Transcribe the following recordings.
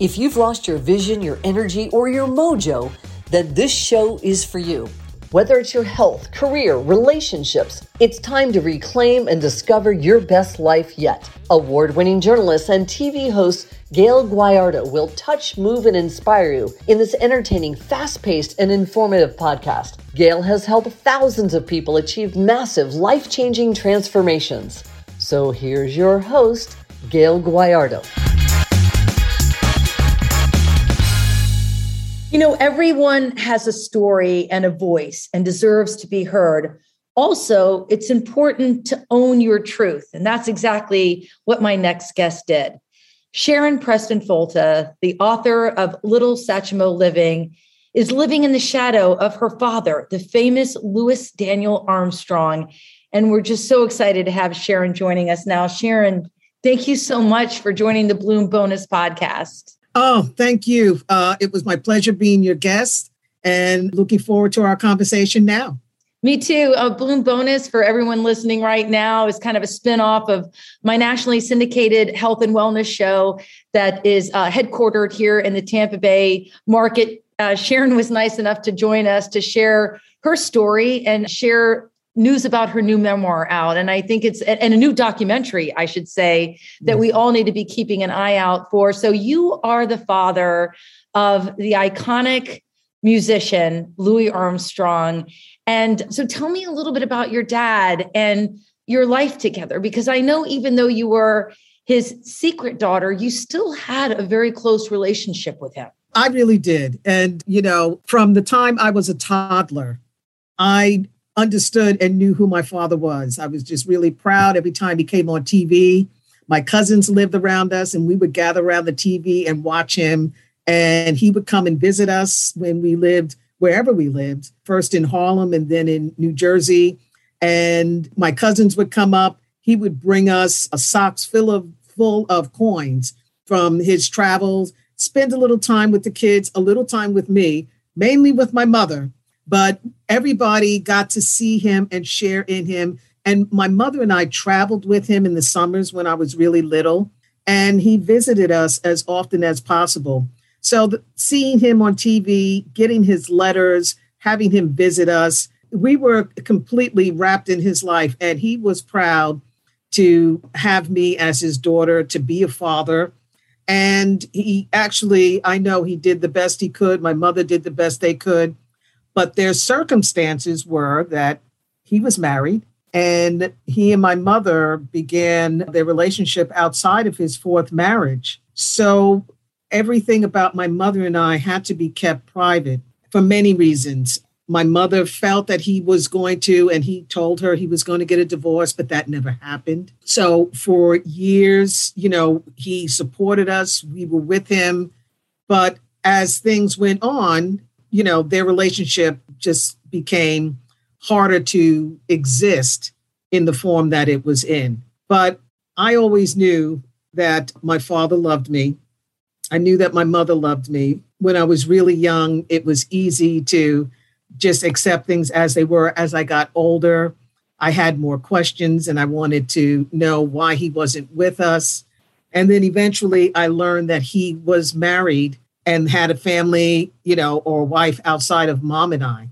If you've lost your vision, your energy, or your mojo, then this show is for you. Whether it's your health, career, relationships, it's time to reclaim and discover your best life yet. Award winning journalist and TV host Gayle Guyardo will touch, move, and inspire you in this entertaining, fast paced, and informative podcast. Gayle has helped thousands of people achieve massive, life changing transformations. So here's your host, Gayle Guyardo. You know, everyone has a story and a voice and deserves to be heard. Also, it's important to own your truth. And that's exactly what my next guest did. Sharon Preston Folta, the author of Little Satchmo Living, is living in the shadow of her father, the famous Louis Daniel Armstrong. And we're just so excited to have Sharon joining us now. Sharon, thank you so much for joining the Bloom Bonus podcast. Oh, thank you. Uh, it was my pleasure being your guest and looking forward to our conversation now. Me too. A Bloom Bonus for everyone listening right now is kind of a spinoff of my nationally syndicated health and wellness show that is uh, headquartered here in the Tampa Bay market. Uh, Sharon was nice enough to join us to share her story and share news about her new memoir out. And i think it's and a new documentary i should say that we mm-hmm. all need to be keeping an eye out for. So you are the father of the iconic musician louis armstrong. And so tell me a little bit about your dad and your life together because i know even though you were his secret daughter you still had a very close relationship with him. I really did. And you know from the time i was a toddler i understood and knew who my father was. I was just really proud every time he came on TV. My cousins lived around us, and we would gather around the TV and watch him. And he would come and visit us when we lived wherever we lived, first in Harlem and then in New Jersey. And my cousins would come up. He would bring us a socks full of full of coins from his travels, spend a little time with the kids, a little time with me, mainly with my mother but everybody got to see him and share in him. And my mother and I traveled with him in the summers when I was really little, and he visited us as often as possible. So, the, seeing him on TV, getting his letters, having him visit us, we were completely wrapped in his life, and he was proud to have me as his daughter, to be a father. And he actually, I know he did the best he could. My mother did the best they could. But their circumstances were that he was married and he and my mother began their relationship outside of his fourth marriage. So everything about my mother and I had to be kept private for many reasons. My mother felt that he was going to, and he told her he was going to get a divorce, but that never happened. So for years, you know, he supported us, we were with him. But as things went on, you know, their relationship just became harder to exist in the form that it was in. But I always knew that my father loved me. I knew that my mother loved me. When I was really young, it was easy to just accept things as they were. As I got older, I had more questions and I wanted to know why he wasn't with us. And then eventually I learned that he was married and had a family, you know, or wife outside of mom and I.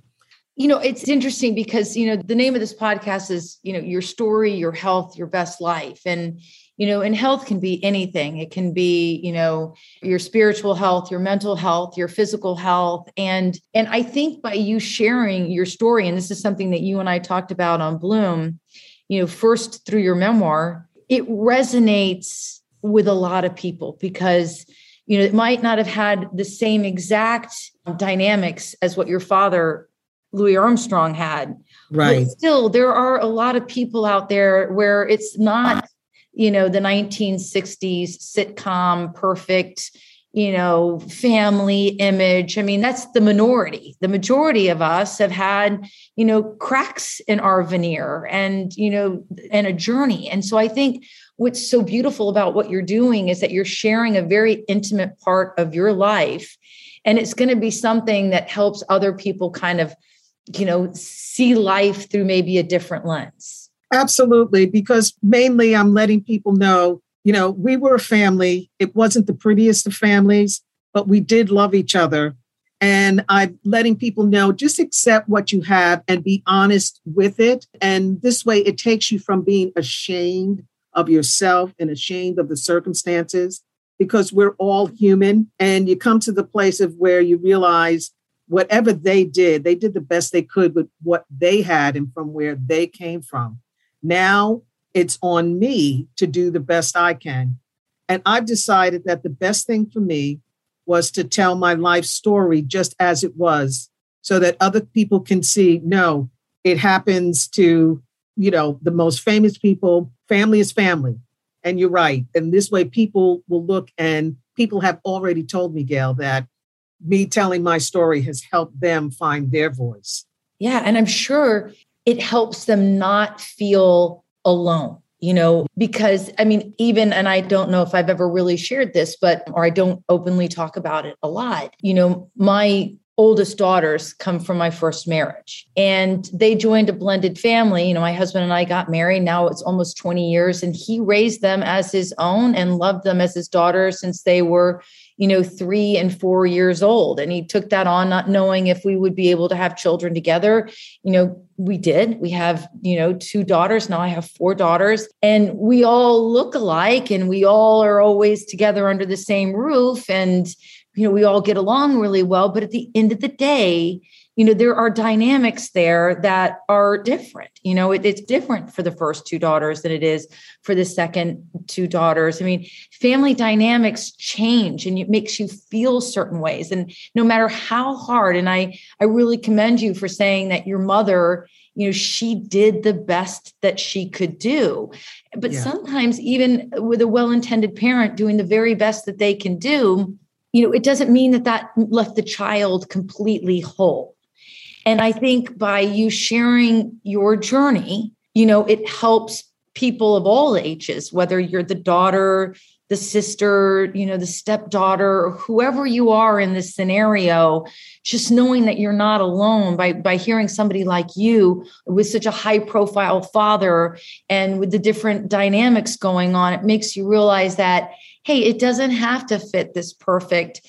You know, it's interesting because, you know, the name of this podcast is, you know, your story, your health, your best life. And, you know, and health can be anything. It can be, you know, your spiritual health, your mental health, your physical health. And and I think by you sharing your story, and this is something that you and I talked about on Bloom, you know, first through your memoir, it resonates with a lot of people because you know it might not have had the same exact dynamics as what your father louis armstrong had. Right. but still there are a lot of people out there where it's not you know the 1960s sitcom perfect you know family image. I mean that's the minority. The majority of us have had you know cracks in our veneer and you know and a journey. And so i think what's so beautiful about what you're doing is that you're sharing a very intimate part of your life and it's going to be something that helps other people kind of you know see life through maybe a different lens absolutely because mainly i'm letting people know you know, we were a family. It wasn't the prettiest of families, but we did love each other. And I'm letting people know just accept what you have and be honest with it. And this way, it takes you from being ashamed of yourself and ashamed of the circumstances because we're all human. And you come to the place of where you realize whatever they did, they did the best they could with what they had and from where they came from. Now it's on me to do the best I can. And I've decided that the best thing for me was to tell my life story just as it was so that other people can see no, it happens to, you know, the most famous people. Family is family. And you're right. And this way, people will look and people have already told me, Gayle, that me telling my story has helped them find their voice. Yeah. And I'm sure it helps them not feel alone you know, because I mean, even, and I don't know if I've ever really shared this, but, or I don't openly talk about it a lot. You know, my oldest daughters come from my first marriage and they joined a blended family. You know, my husband and I got married. Now it's almost 20 years, and he raised them as his own and loved them as his daughters since they were, you know, three and four years old. And he took that on, not knowing if we would be able to have children together. You know, we did. We have, you know, two daughters. Now I have four daughters, and we all look alike and we all are always together under the same roof. And, you know, we all get along really well. But at the end of the day, you know there are dynamics there that are different you know it, it's different for the first two daughters than it is for the second two daughters i mean family dynamics change and it makes you feel certain ways and no matter how hard and i i really commend you for saying that your mother you know she did the best that she could do but yeah. sometimes even with a well-intended parent doing the very best that they can do you know it doesn't mean that that left the child completely whole. And I think by you sharing your journey, you know, it helps people of all ages, whether you're the daughter, the sister, you know, the stepdaughter, whoever you are in this scenario, just knowing that you're not alone by by hearing somebody like you with such a high profile father and with the different dynamics going on, it makes you realize that hey, it doesn't have to fit this perfect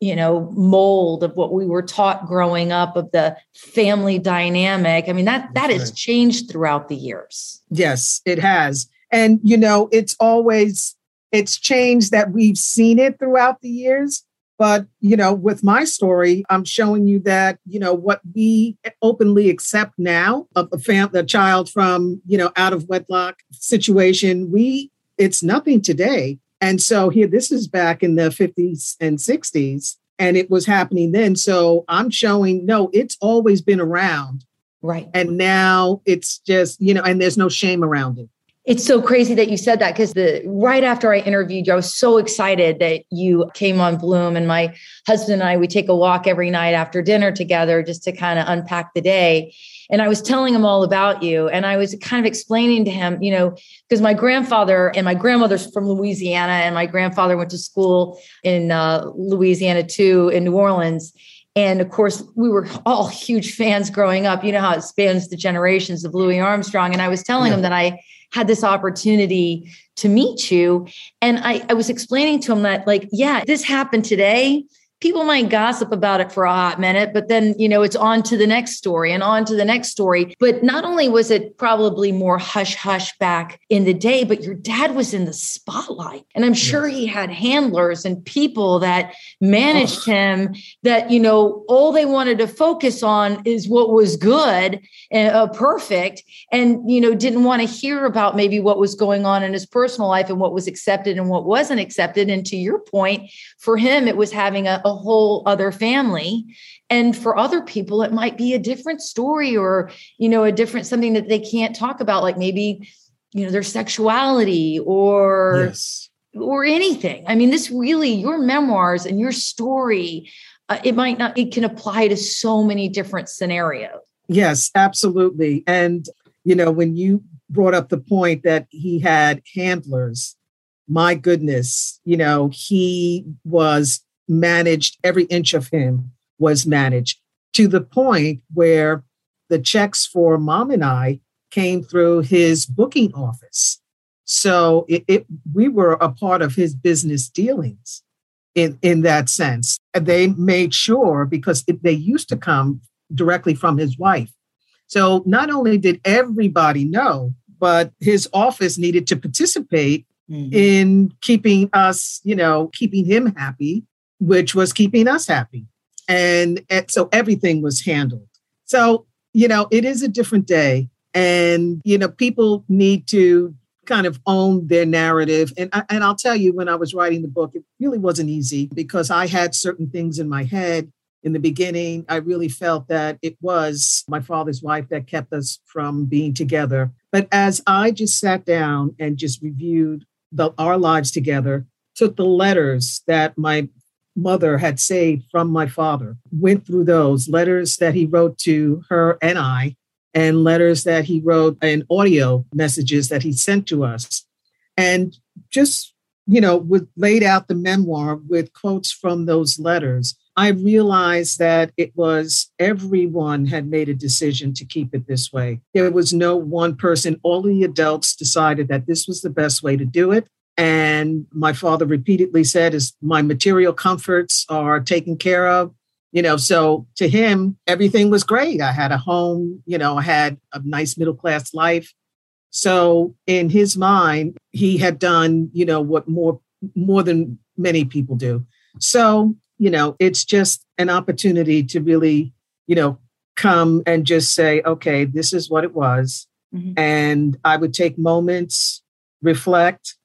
you know mold of what we were taught growing up of the family dynamic. I mean that that has changed throughout the years. Yes it has. And you know it's always it's changed that we've seen it throughout the years but you know with my story i'm showing you that you know what we openly accept now of a family a child from you know out of wedlock situation we it's nothing today and so here, this is back in the 50s and 60s, and it was happening then. So I'm showing, no, it's always been around. Right. And now it's just, you know, and there's no shame around it. It's so crazy that you said that because the right after I interviewed you, I was so excited that you came on Bloom. And my husband and I, we take a walk every night after dinner together just to kind of unpack the day. And I was telling him all about you. And I was kind of explaining to him, you know, because my grandfather and my grandmother's from Louisiana, and my grandfather went to school in uh, Louisiana too, in New Orleans. And of course, we were all huge fans growing up. You know how it spans the generations of Louis Armstrong. And I was telling yeah. him that I had this opportunity to meet you. And I, I was explaining to him that, like, yeah, this happened today people might gossip about it for a hot minute, but then, you know, it's on to the next story and on to the next story. But not only was it probably more hush hush back in the day, but your dad was in the spotlight. And I'm sure he had handlers and people that managed oh. him that, you know, all they wanted to focus on is what was good and uh, perfect and, you know, didn't want to hear about maybe what was going on in his personal life and what was accepted and what wasn't accepted. And to your point, for him, it was having a, a whole other family. And for other people it might be a different story or you know a different something that they can't talk about like maybe you know their sexuality or yes. or anything. I mean this really your memoirs and your story uh, it might not it can apply to so many different scenarios. Yes absolutely. And you know when you brought up the point that he had handlers my goodness you know he was managed, every inch of him was managed to the point where the checks for mom and I came through his booking office. So it, it, we were a part of his business dealings in, in that sense. And they made sure because it, they used to come directly from his wife. So not only did everybody know, but his office needed to participate mm-hmm. in keeping us, you know, keeping him happy, which was keeping us happy. And, and so everything was handled. So, you know, it is a different day. And, you know, people need to kind of own their narrative. And, and I'll tell you, when I was writing the book, it really wasn't easy because I had certain things in my head. In the beginning, I really felt that it was my father's wife that kept us from being together. But as I just sat down and just reviewed the, our lives together, took the letters that my mother had saved from my father, went through those letters that he wrote to her and I, and letters that he wrote and audio messages that he sent to us. And just, you know, with laid out the memoir with quotes from those letters. I realized that it was everyone had made a decision to keep it this way. There was no one person. All the adults decided that this was the best way to do it. And my father repeatedly said, "Is my material comforts are taken care of." You know, so to him, everything was great. I had a home. You know, I had a nice middle class life. So in his mind, he had done, you know, what more more than many people do. So you know, it's just an opportunity to really, you know, come and just say, okay, this is what it was. Mm-hmm. And I would take moments, reflect,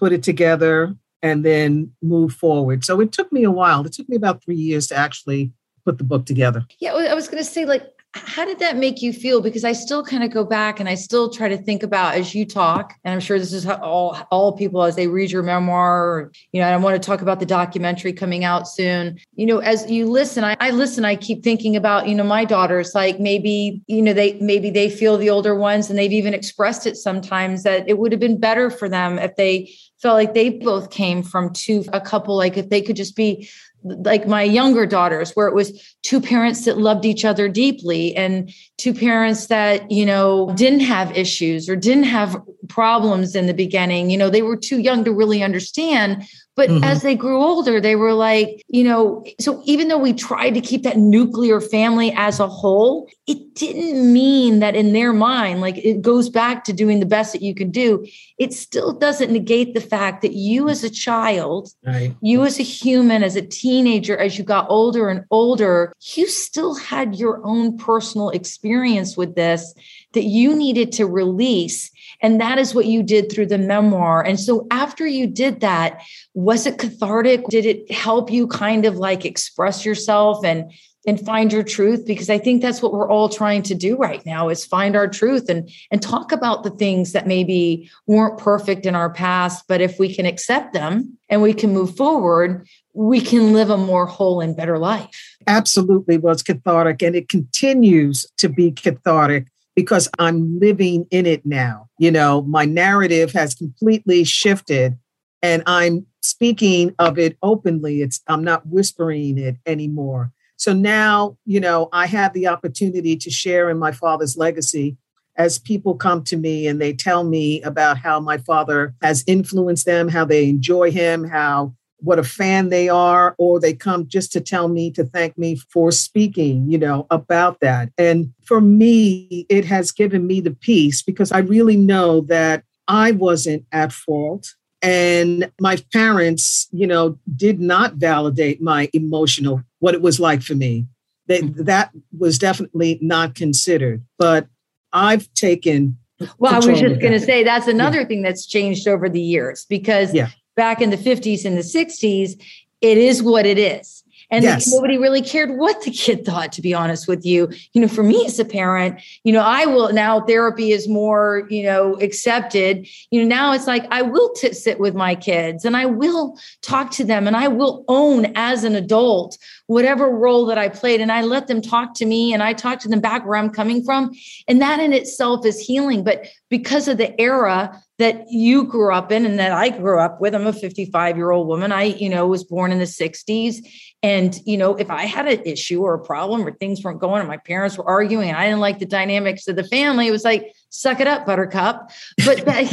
put it together, and then move forward. So it took me a while. It took me about three years to actually put the book together. Yeah, I was going to say, like, how did that make you feel? Because i still kind of go back and i still try to think about as you talk and i'm sure this is all all people as they read your memoir or, you know i want to talk about the documentary coming out soon. You know as you listen I, I listen i keep thinking about you know my daughters like maybe you know they maybe they feel the older ones and they've even expressed it sometimes that it would have been better for them if they felt like they both came from two a couple like if they could just be like my younger daughters where it was two parents that loved each other deeply and two parents that you know didn't have issues or didn't have problems in the beginning. You know they were too young to really understand but mm-hmm. as they grew older, they were like, you know, so even though we tried to keep that nuclear family as a whole, it didn't mean that in their mind, like it goes back to doing the best that you can do. It still doesn't negate the fact that you as a child, right. you as a human, as a teenager, as you got older and older, you still had your own personal experience with this that you needed to release. And that is what you did through the memoir. And so after you did that, was it cathartic? Did it help you kind of like express yourself and and find your truth because i think that's what we're all trying to do right now is find our truth and and talk about the things that maybe weren't perfect in our past but if we can accept them and we can move forward we can live a more whole and better life absolutely was cathartic and it continues to be cathartic because I'm living in it now. You know, my narrative has completely shifted and I'm speaking of it openly. It's I'm not whispering it anymore. So now, you know, I have the opportunity to share in my father's legacy as people come to me and they tell me about how my father has influenced them, how they enjoy him, how what a fan they are, or they come just to tell me to thank me for speaking, you know, about that. And for me, it has given me the peace because I really know that I wasn't at fault. And my parents, you know, did not validate my emotional, what it was like for me. That, mm-hmm. that was definitely not considered. But I've taken well, I was just going to say that's another yeah. thing that's changed over the years because yeah back in the 50s and the 60s, it is what it is. And yes. nobody really cared what the kid thought, to be honest with you. You know, for me as a parent, you know, I will now therapy is more, you know, accepted. You know, now it's like I will t- sit with my kids and I will talk to them and I will own as an adult whatever role that I played and I let them talk to me and I talk to them back where I'm coming from. And that in itself is healing. But because of the era that you grew up in and that I grew up with. I'm a 55 year old woman. I, you know, was born in the 60s. And, you know, if I had an issue or a problem or things weren't going and my parents were arguing and I didn't like the dynamics of the family, it was like, suck it up, buttercup. But that,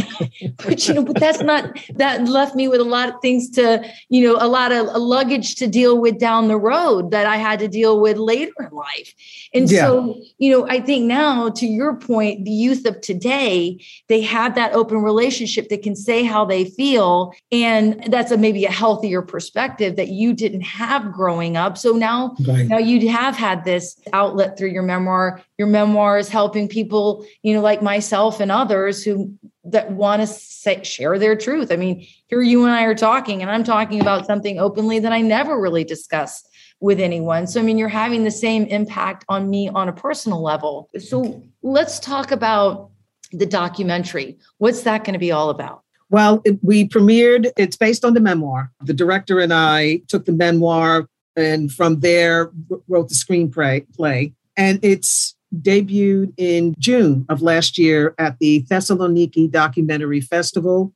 but you know, but that's not that left me with a lot of things to, you know, a lot of luggage to deal with down the road that I had to deal with later in life. And yeah. so, you know, I think now to your point, the youth of today, they have that open relationship that can say how they feel. And that's a maybe a healthier perspective that you didn't have growing up. So now, right. now you have had this outlet through your memoir. Your memoir is helping people, you know, like myself and others who that want to share their truth. I mean, here you and I are talking, and I'm talking about something openly that I never really discuss with anyone. So, I mean, you're having the same impact on me on a personal level. So, let's talk about the documentary. What's that going to be all about? Well, it, we premiered, it's based on the memoir. The director and I took the memoir and from there wrote the screenplay. Play, and it's debuted in June of last year at the Thessaloniki Documentary Festival.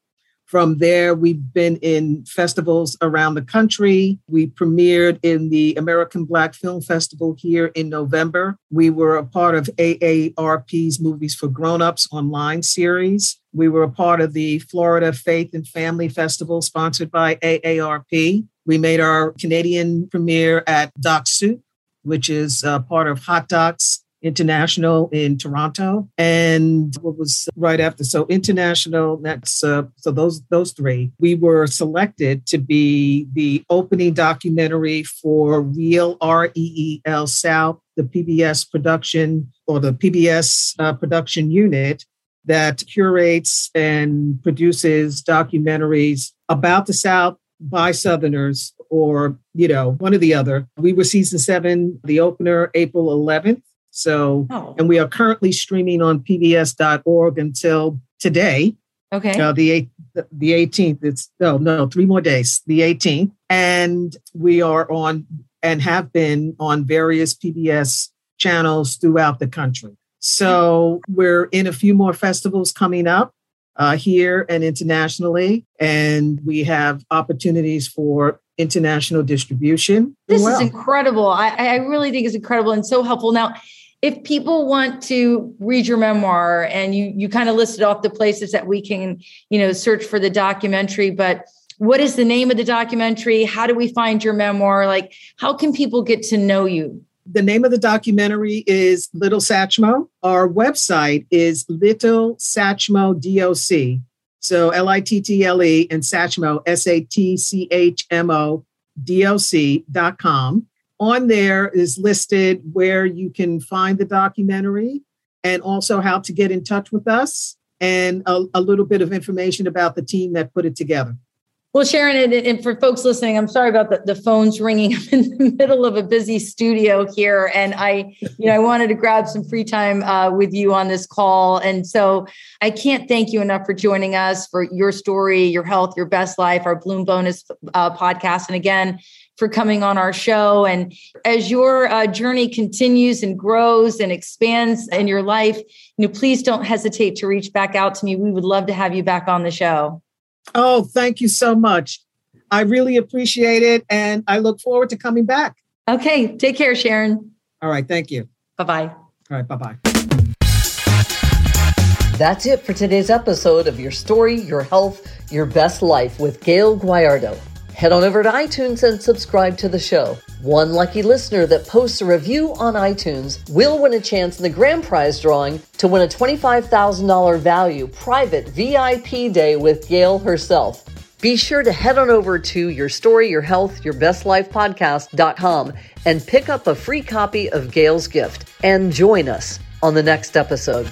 From there, we've been in festivals around the country. We premiered in the American Black Film Festival here in November. We were a part of AARP's Movies for Grownups online series. We were a part of the Florida Faith and Family Festival sponsored by AARP. We made our Canadian premiere at Doc Soup, which is uh, part of Hot Docs International in Toronto, and what was right after? So International. That's uh, so those those three. We were selected to be the opening documentary for Real R E E L South, the PBS production or the PBS uh, production unit that curates and produces documentaries about the South by Southerners or, you know, one or the other. We were season seven, the opener, April 11th. So, oh. and we are currently streaming on pbs.org until today. Okay. Uh, the eight, the 18th. It's no, no, three more days. The 18th, and we are on and have been on various PBS channels throughout the country. So we're in a few more festivals coming up uh, here and internationally, and we have opportunities for international distribution. This well. is incredible. I, I really think it's incredible and so helpful. Now, if people want to read your memoir and you you kind of listed off the places that we can you know search for the documentary but what is the name of the documentary? How do we find your memoir? Like how can people get to know you? The name of the documentary is little satchmo. Our website is little satchmo doc so l-i-t-t-l-e and satchmo s-a-t-c-h-m-o d-o-c dot com on there is listed where you can find the documentary and also how to get in touch with us and a, a little bit of information about the team that put it together. Well, Sharon, and, and, for folks listening, I'm sorry about the, the phones ringing. I'm in the middle of a busy studio here, and I, you know, I wanted to grab some free time uh, with you on this call, and so I can't thank you enough for joining us for your story, your health, your best life, our Bloom Bonus uh, podcast, and again, for coming on our show. And as your uh, journey continues and grows and expands in your life, you know, please don't hesitate to reach back out to me. We would love to have you back on the show. Oh, thank you so much. I really appreciate it. And I look forward to coming back. Okay. Take care, Sharon. All right. Thank you. Bye bye. All right. Bye bye. That's it for today's episode of Your Story, Your Health, Your Best Life with Gayle Guyardo. Head on over to iTunes and subscribe to the show. One lucky listener that posts a review on iTunes will win a chance in the grand prize drawing to win a $25,000 value private VIP day with Gayle herself. Be sure to head on over to Your Story, Your Health, Your Best Life Podcast.com and pick up a free copy of Gayle's gift and join us on the next episode.